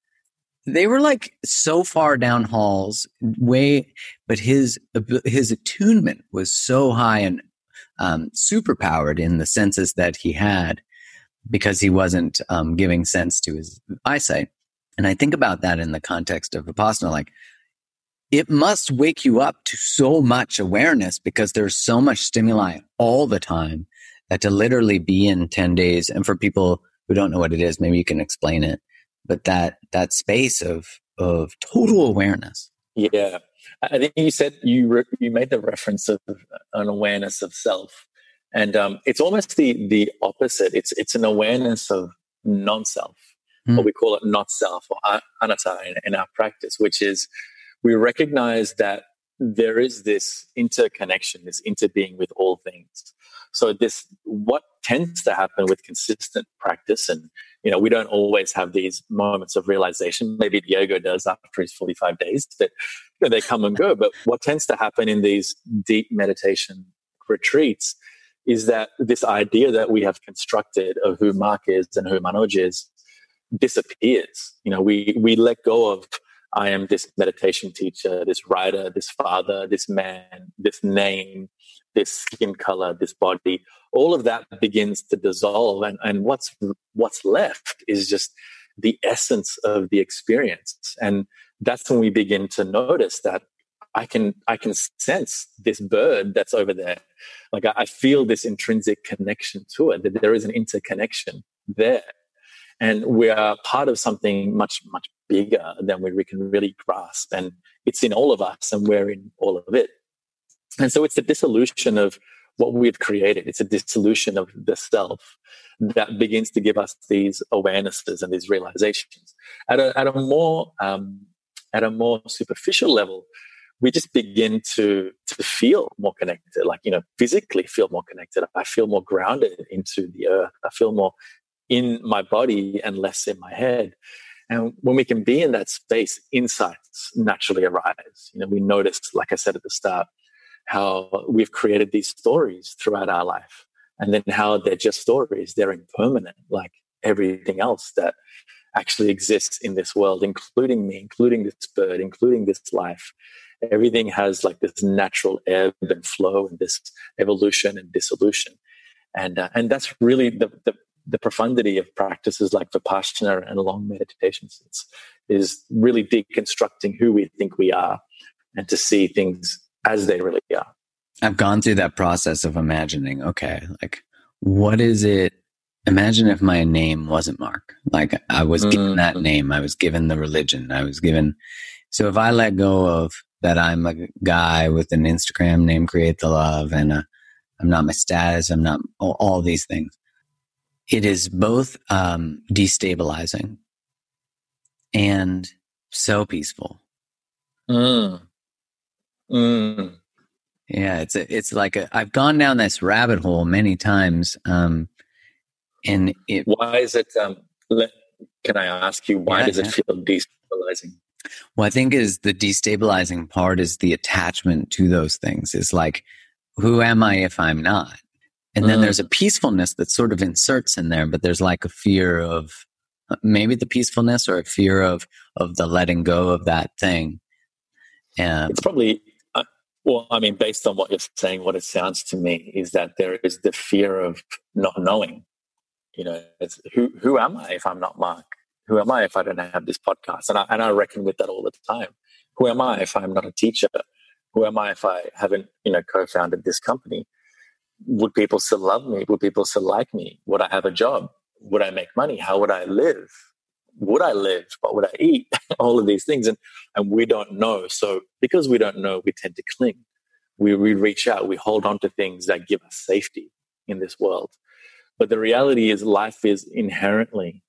They were like so far down halls, way, but his his attunement was so high and um, super powered in the senses that he had because he wasn't um, giving sense to his eyesight. And I think about that in the context of Vipassana, like it must wake you up to so much awareness because there's so much stimuli all the time that to literally be in 10 days. And for people who don't know what it is, maybe you can explain it, but that, that space of, of total awareness. Yeah. I think you said you, re- you made the reference of an awareness of self. And um, it's almost the the opposite. It's it's an awareness of non-self, mm. or we call it not self or anatta in, in our practice, which is we recognize that there is this interconnection, this interbeing with all things. So this what tends to happen with consistent practice, and you know we don't always have these moments of realization. Maybe Diego does after his forty-five days, but you know, they come and go. But what tends to happen in these deep meditation retreats is that this idea that we have constructed of who Mark is and who Manoj is disappears. You know, we we let go of I am this meditation teacher, this writer, this father, this man, this name, this skin color, this body. All of that begins to dissolve, and and what's what's left is just the essence of the experience, and that's when we begin to notice that I can I can sense this bird that's over there. Like I, I, feel this intrinsic connection to it. That there is an interconnection there, and we are part of something much much bigger than we, can really grasp. And it's in all of us, and we're in all of it. And so it's the dissolution of what we've created. It's a dissolution of the self that begins to give us these awarenesses and these realizations at a at a more um, at a more superficial level we just begin to to feel more connected like you know physically feel more connected i feel more grounded into the earth i feel more in my body and less in my head. And when we can be in that space insights naturally arise. You know we notice like i said at the start how we've created these stories throughout our life and then how they're just stories. They're impermanent like everything else that actually exists in this world including me including this bird including this life. Everything has like this natural ebb and flow and this evolution and dissolution. And uh, and that's really the, the, the profundity of practices like vipassana and long meditations it's, is really deconstructing who we think we are and to see things as they really are i've gone through that process of imagining okay like what is it imagine if my name wasn't mark like i was mm-hmm. given that name i was given the religion i was given so if i let go of that I'm a guy with an Instagram name, Create the Love, and i am not my status. I'm not all, all these things. It is both um, destabilizing and so peaceful. Mm. Mm. Yeah, it's a, it's like a, I've gone down this rabbit hole many times, um, and it. Why is it? Um, can I ask you why yeah, does it feel destabilizing? Well, I think is the destabilizing part is the attachment to those things. Is like, who am I if I'm not? And then mm. there's a peacefulness that sort of inserts in there, but there's like a fear of maybe the peacefulness or a fear of of the letting go of that thing. And it's probably uh, well, I mean, based on what you're saying, what it sounds to me is that there is the fear of not knowing. You know, it's who who am I if I'm not Mark? who am I if I don't have this podcast? And I, and I reckon with that all the time. Who am I if I'm not a teacher? Who am I if I haven't, you know, co-founded this company? Would people still love me? Would people still like me? Would I have a job? Would I make money? How would I live? Would I live? What would I eat? all of these things. And, and we don't know. So because we don't know, we tend to cling. We, we reach out. We hold on to things that give us safety in this world. But the reality is life is inherently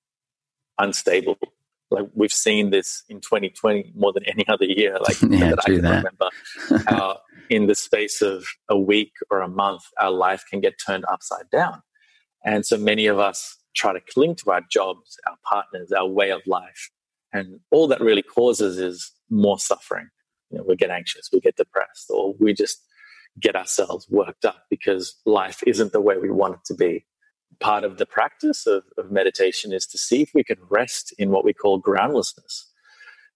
unstable. like we've seen this in 2020 more than any other year. Like yeah, that I can that. remember how uh, in the space of a week or a month, our life can get turned upside down. And so many of us try to cling to our jobs, our partners, our way of life. And all that really causes is more suffering. You know, we get anxious, we get depressed, or we just get ourselves worked up because life isn't the way we want it to be. Part of the practice of, of meditation is to see if we can rest in what we call groundlessness.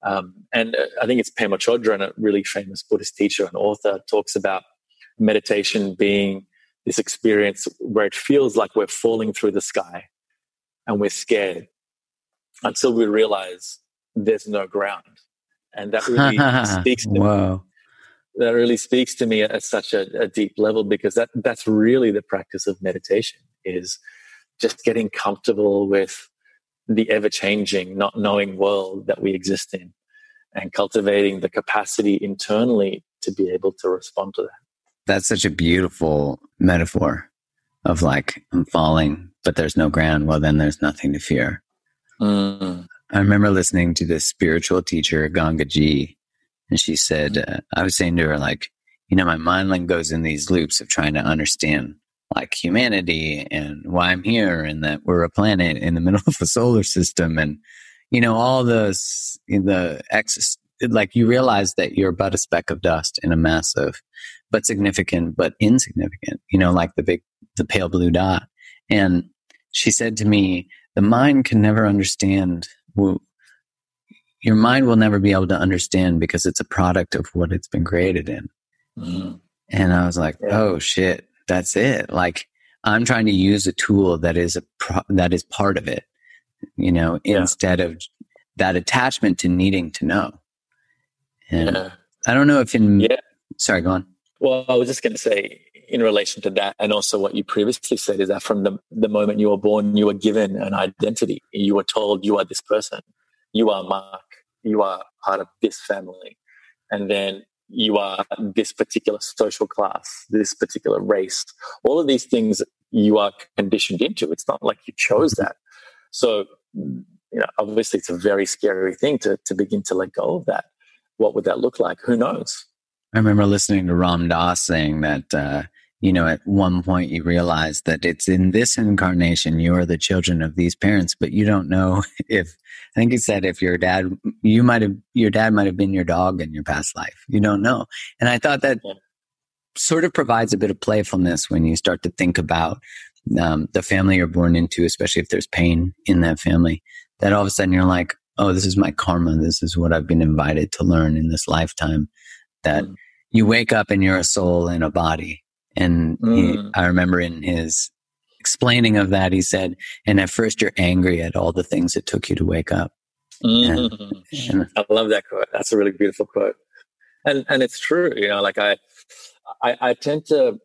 Um, and uh, I think it's Pema Chodron, a really famous Buddhist teacher and author, talks about meditation being this experience where it feels like we're falling through the sky and we're scared until we realize there's no ground. And that really speaks to wow. me. That really speaks to me at such a, a deep level because that, that's really the practice of meditation is just getting comfortable with the ever changing, not knowing world that we exist in and cultivating the capacity internally to be able to respond to that. That's such a beautiful metaphor of like, I'm falling, but there's no ground. Well, then there's nothing to fear. Mm. I remember listening to this spiritual teacher, Gangaji, and she said, uh, I was saying to her, like, you know, my mind goes in these loops of trying to understand like humanity and why I'm here and that we're a planet in the middle of a solar system and, you know, all those, the excess, like you realize that you're but a speck of dust in a massive, but significant, but insignificant, you know, like the big, the pale blue dot. And she said to me, the mind can never understand. Well, your mind will never be able to understand because it's a product of what it's been created in. Mm-hmm. And I was like, oh shit, that's it. Like I'm trying to use a tool that is a pro- that is part of it, you know, yeah. instead of that attachment to needing to know. And yeah. I don't know if in yeah. sorry, go on. Well, I was just going to say in relation to that, and also what you previously said is that from the the moment you were born, you were given an identity. You were told you are this person, you are Mark, you are part of this family, and then you are this particular social class, this particular race. All of these things you are conditioned into. It's not like you chose that. So, you know, obviously it's a very scary thing to, to begin to let go of that. What would that look like? Who knows? I remember listening to Ram Dass saying that, uh, you know, at one point you realize that it's in this incarnation, you are the children of these parents, but you don't know if, I think he said if your dad, you might have, your dad might have been your dog in your past life. You don't know. And I thought that sort of provides a bit of playfulness when you start to think about um, the family you're born into, especially if there's pain in that family, that all of a sudden you're like, oh, this is my karma. This is what I've been invited to learn in this lifetime. That mm. you wake up and you're a soul in a body and mm. he, I remember in his explaining of that, he said, and at first you're angry at all the things it took you to wake up. Mm. And, and, I love that quote. That's a really beautiful quote. And, and it's true, you know, like I, I, I tend to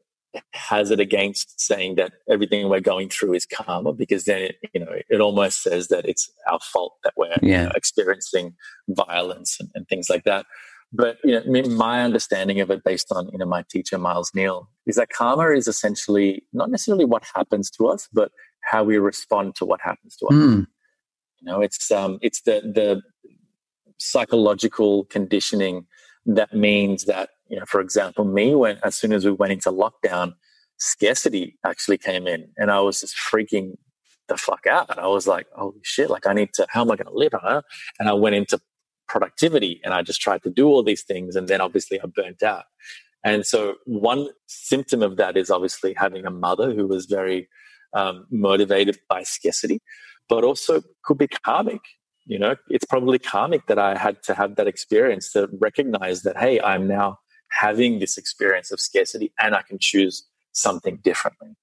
hazard against saying that everything we're going through is karma because then it, you know it almost says that it's our fault that we're yeah. you know, experiencing violence and, and, things like that but you know, my understanding of it, based on you know my teacher Miles Neale, is that karma is essentially not necessarily what happens to us, but how we respond to what happens to us. Mm. You know, it's um, it's the the psychological conditioning that means that you know, for example, me when as soon as we went into lockdown, scarcity actually came in, and I was just freaking the fuck out. I was like, holy shit, like I need to, how am I going to live? Huh? And I went into productivity and I just tried to do all these things. And then obviously I burnt out. And so one symptom of that is obviously having a mother who was very um, motivated by scarcity, but also could be karmic. You know, it's probably karmic that I had to have that experience to recognize that, hey, I'm now having this experience of scarcity and I can choose something differently.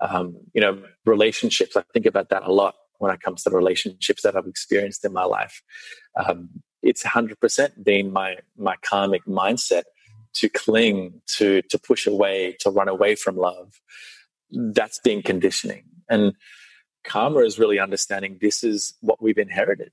Um, you know, relationships, I think about that a lot when it comes to the relationships that I've experienced in my life. Um, it's 100% been my my karmic mindset to cling to to push away to run away from love. That's been conditioning. And karma is really understanding this is what we've inherited.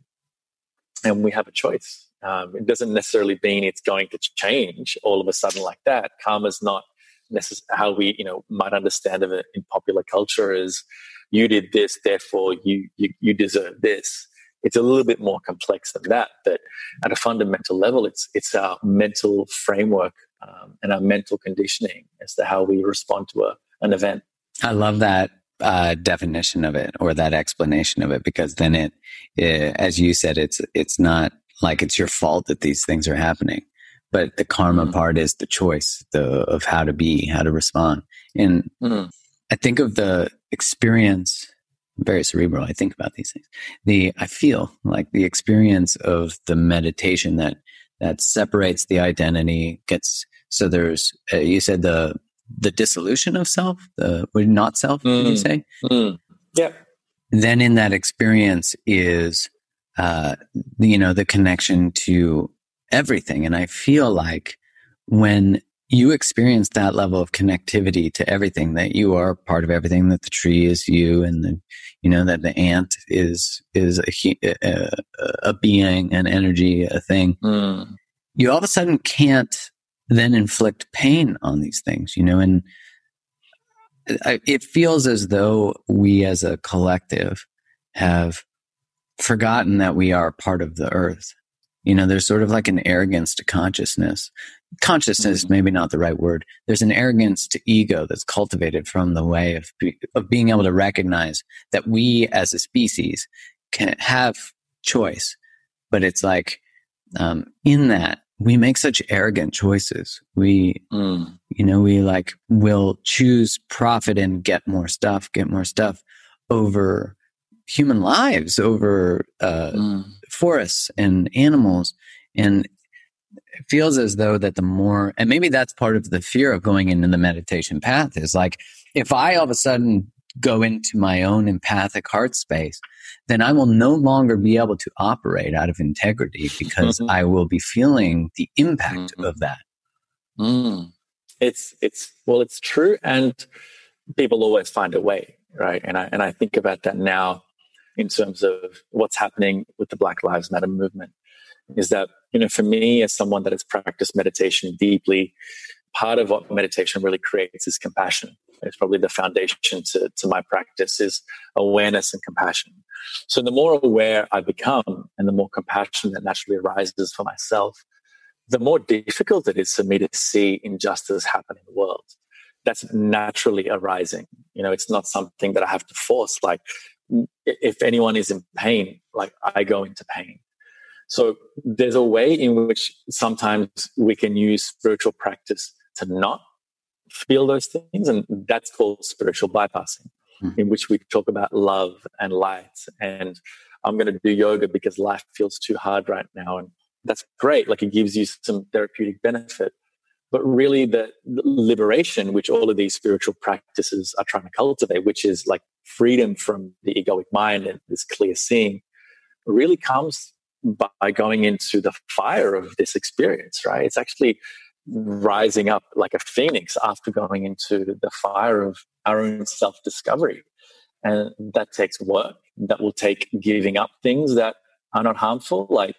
And we have a choice. Um, it doesn't necessarily mean it's going to change all of a sudden like that. Karma is not necessarily how we you know might understand of it in popular culture is you did this therefore you you, you deserve this it's a little bit more complex than that. But at a fundamental level, it's it's our mental framework um, and our mental conditioning as to how we respond to a, an event. I love that uh, definition of it or that explanation of it because then it, it, as you said, it's it's not like it's your fault that these things are happening, but the karma mm. part is the choice the, of how to be, how to respond. And mm. I think of the experience very cerebral. I think about these things. The I feel like the experience of the meditation that that separates the identity gets so there's uh, you said the the dissolution of self, the not self. Mm. You say? Mm. Yeah. Then in that experience is uh, you know the connection to everything, and I feel like when you experience that level of connectivity to everything that you are part of everything that the tree is you and the you know that the ant is is a a, a being an energy a thing mm. you all of a sudden can't then inflict pain on these things you know and it feels as though we as a collective have forgotten that we are part of the earth you know, there's sort of like an arrogance to consciousness. Consciousness, mm-hmm. maybe not the right word. There's an arrogance to ego that's cultivated from the way of, be, of being able to recognize that we as a species can have choice. But it's like, um, in that we make such arrogant choices. We, mm. you know, we like will choose profit and get more stuff, get more stuff over human lives, over, uh, mm forests and animals. And it feels as though that the more, and maybe that's part of the fear of going into the meditation path is like, if I all of a sudden go into my own empathic heart space, then I will no longer be able to operate out of integrity because mm-hmm. I will be feeling the impact mm-hmm. of that. Mm. It's, it's, well, it's true. And people always find a way. Right. And I, and I think about that now in terms of what's happening with the Black Lives Matter movement is that, you know, for me, as someone that has practiced meditation deeply, part of what meditation really creates is compassion. It's probably the foundation to, to my practice is awareness and compassion. So the more aware I become and the more compassion that naturally arises for myself, the more difficult it is for me to see injustice happen in the world. That's naturally arising. You know, it's not something that I have to force. Like if anyone is in pain, like I go into pain. So there's a way in which sometimes we can use spiritual practice to not feel those things. And that's called spiritual bypassing, mm. in which we talk about love and light. And I'm going to do yoga because life feels too hard right now. And that's great. Like it gives you some therapeutic benefit. But really, the liberation, which all of these spiritual practices are trying to cultivate, which is like freedom from the egoic mind and this clear seeing really comes by going into the fire of this experience, right? It's actually rising up like a phoenix after going into the fire of our own self discovery. And that takes work. That will take giving up things that are not harmful. Like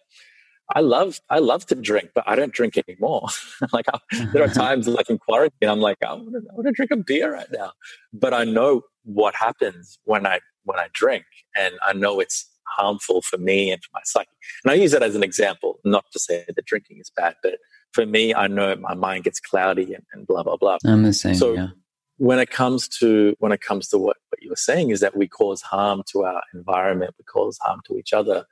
I love I love to drink, but I don't drink anymore. like I, there are times like in quarantine, I'm like I want, to, I want to drink a beer right now, but I know what happens when I when I drink, and I know it's harmful for me and for my psyche. And I use that as an example, not to say that drinking is bad, but for me, I know my mind gets cloudy and, and blah blah blah. I'm the same. So yeah. when it comes to when it comes to what, what you were saying is that we cause harm to our environment, we cause harm to each other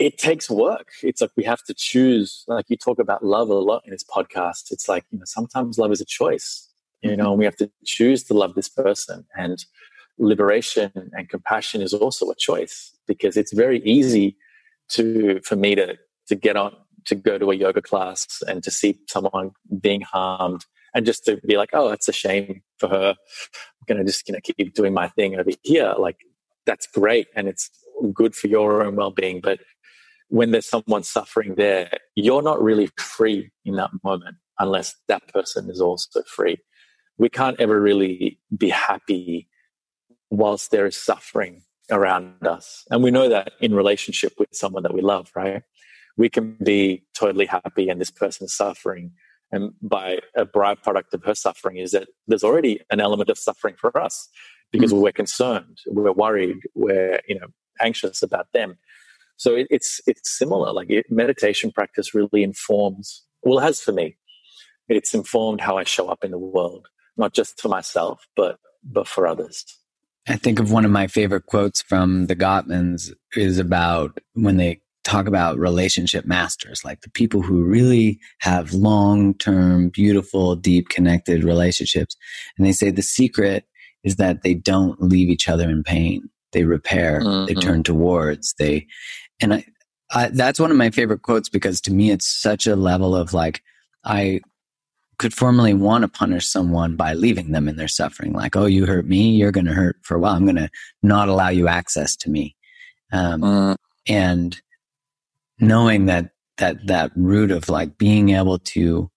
it takes work. It's like we have to choose. Like you talk about love a lot in this podcast. It's like, you know, sometimes love is a choice, you know, we have to choose to love this person. And liberation and compassion is also a choice because it's very easy to, for me to, to get on, to go to a yoga class and to see someone being harmed and just to be like, oh, it's a shame for her. I'm going to just, know, keep doing my thing over here. Like, that's great. And it's good for your own well being. But when there's someone suffering there, you're not really free in that moment unless that person is also free. We can't ever really be happy whilst there is suffering around us. And we know that in relationship with someone that we love, right? We can be totally happy and this person is suffering. And by a byproduct of her suffering is that there's already an element of suffering for us because mm-hmm. we're concerned, we're worried, we're, you know, anxious about them. So it, it's it's similar. Like it, meditation practice really informs. Well, it has for me. It's informed how I show up in the world, not just for myself, but but for others. I think of one of my favorite quotes from the Gottmans is about when they talk about relationship masters, like the people who really have long term, beautiful, deep connected relationships. And they say the secret is that they don't leave each other in pain. They repair, mm-hmm. they turn towards, they, and I, I, that's one of my favorite quotes because to me, it's such a level of like, I could formally want to punish someone by leaving them in their suffering. Like, oh, you hurt me, you're going to hurt for a while. I'm going to not allow you access to me. Um, mm. And knowing that that that root of like being able to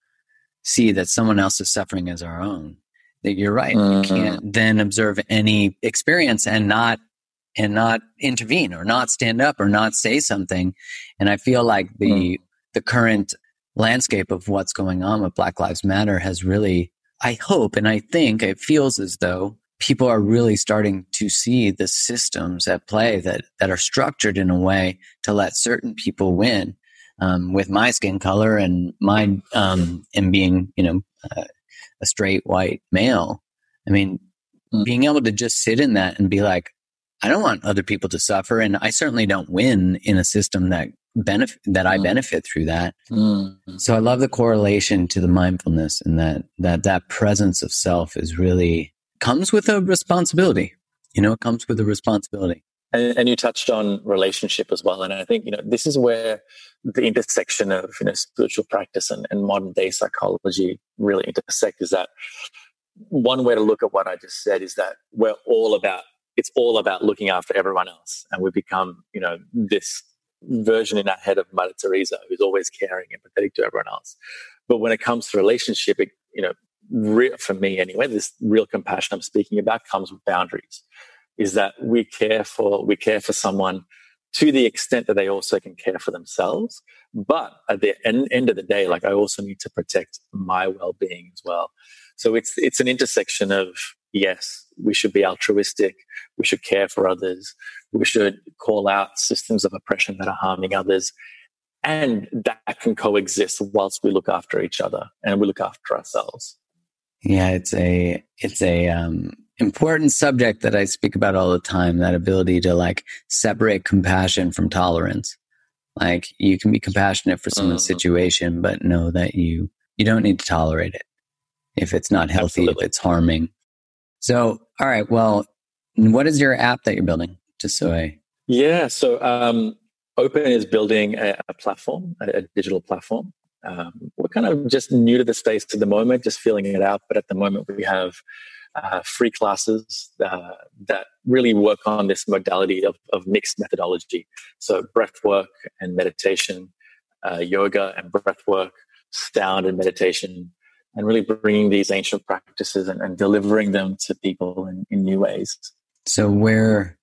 see that someone else's suffering is our own that you're right mm-hmm. you can't then observe any experience and not and not intervene or not stand up or not say something and i feel like the mm. the current landscape of what's going on with black lives matter has really i hope and i think it feels as though people are really starting to see the systems at play that, that are structured in a way to let certain people win. Um, with my skin color and my um, and being you know uh, a straight white male, I mean, mm. being able to just sit in that and be like, I don't want other people to suffer, and I certainly don't win in a system that benefit that I mm. benefit through that. Mm. So I love the correlation to the mindfulness and that that that presence of self is really comes with a responsibility. You know, it comes with a responsibility. And, and, you touched on relationship as well. And I think, you know, this is where the intersection of, you know, spiritual practice and, and modern day psychology really intersect is that one way to look at what I just said is that we're all about, it's all about looking after everyone else. And we become, you know, this version in our head of Mother Teresa who's always caring and empathetic to everyone else. But when it comes to relationship, it, you know, for me anyway, this real compassion I'm speaking about comes with boundaries. Is that we care for we care for someone to the extent that they also can care for themselves. But at the end, end of the day, like I also need to protect my well-being as well. So it's it's an intersection of yes, we should be altruistic, we should care for others, we should call out systems of oppression that are harming others, and that can coexist whilst we look after each other and we look after ourselves. Yeah, it's a it's a um, important subject that I speak about all the time. That ability to like separate compassion from tolerance. Like you can be compassionate for someone's mm-hmm. situation, but know that you you don't need to tolerate it if it's not healthy, Absolutely. if it's harming. So, all right. Well, what is your app that you're building? Just so I. Yeah. So, um, Open is building a, a platform, a, a digital platform um, we're kind of just new to the space at the moment, just feeling it out. But at the moment, we have uh, free classes uh, that really work on this modality of, of mixed methodology. So, breath work and meditation, uh, yoga and breath work, sound and meditation, and really bringing these ancient practices and, and delivering them to people in, in new ways. So, where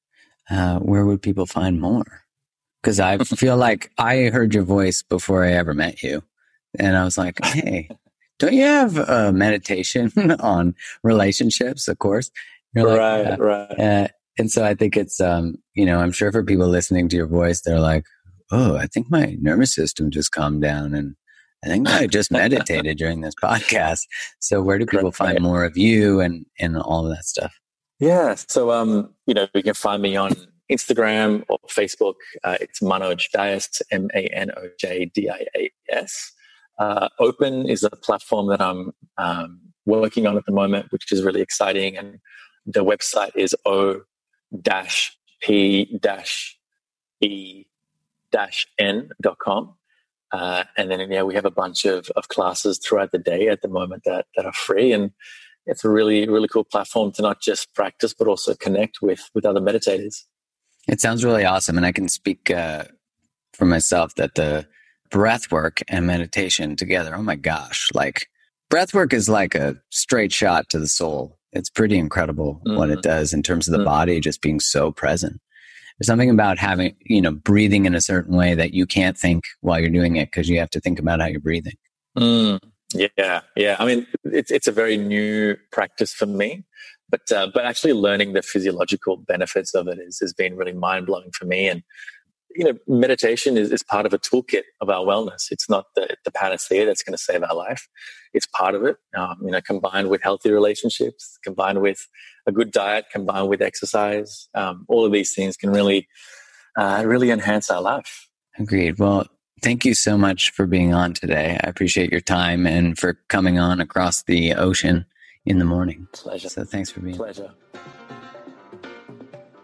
uh, where would people find more? Because I feel like I heard your voice before I ever met you. And I was like, hey, don't you have a meditation on relationships? Of course. You're right, like, uh, right. Uh, and so I think it's, um, you know, I'm sure for people listening to your voice, they're like, oh, I think my nervous system just calmed down. And I think I just meditated during this podcast. So where do people find more of you and, and all of that stuff? Yeah. So, um, you know, you can find me on Instagram or Facebook. Uh, it's Manoj Dias, M A N O J D I A S. Uh, Open is a platform that I'm um, working on at the moment, which is really exciting. And the website is o p e n.com. Uh, and then, yeah, we have a bunch of, of classes throughout the day at the moment that, that are free. And it's a really, really cool platform to not just practice, but also connect with, with other meditators. It sounds really awesome. And I can speak uh, for myself that the, breath work and meditation together. Oh my gosh. Like breath work is like a straight shot to the soul. It's pretty incredible mm-hmm. what it mm-hmm. does in terms of the mm-hmm. body just being so present. There's something about having, you know, breathing in a certain way that you can't think while you're doing it because you have to think about how you're breathing. Mm. Yeah, yeah. I mean, it's it's a very new practice for me, but uh, but actually learning the physiological benefits of it is has been really mind blowing for me. And you know, meditation is, is part of a toolkit of our wellness. It's not the, the panacea that's going to save our life. It's part of it. Um, you know, combined with healthy relationships, combined with a good diet, combined with exercise, um, all of these things can really, uh, really enhance our life. Agreed. Well, thank you so much for being on today. I appreciate your time and for coming on across the ocean in the morning. Pleasure. So thanks for being. Pleasure.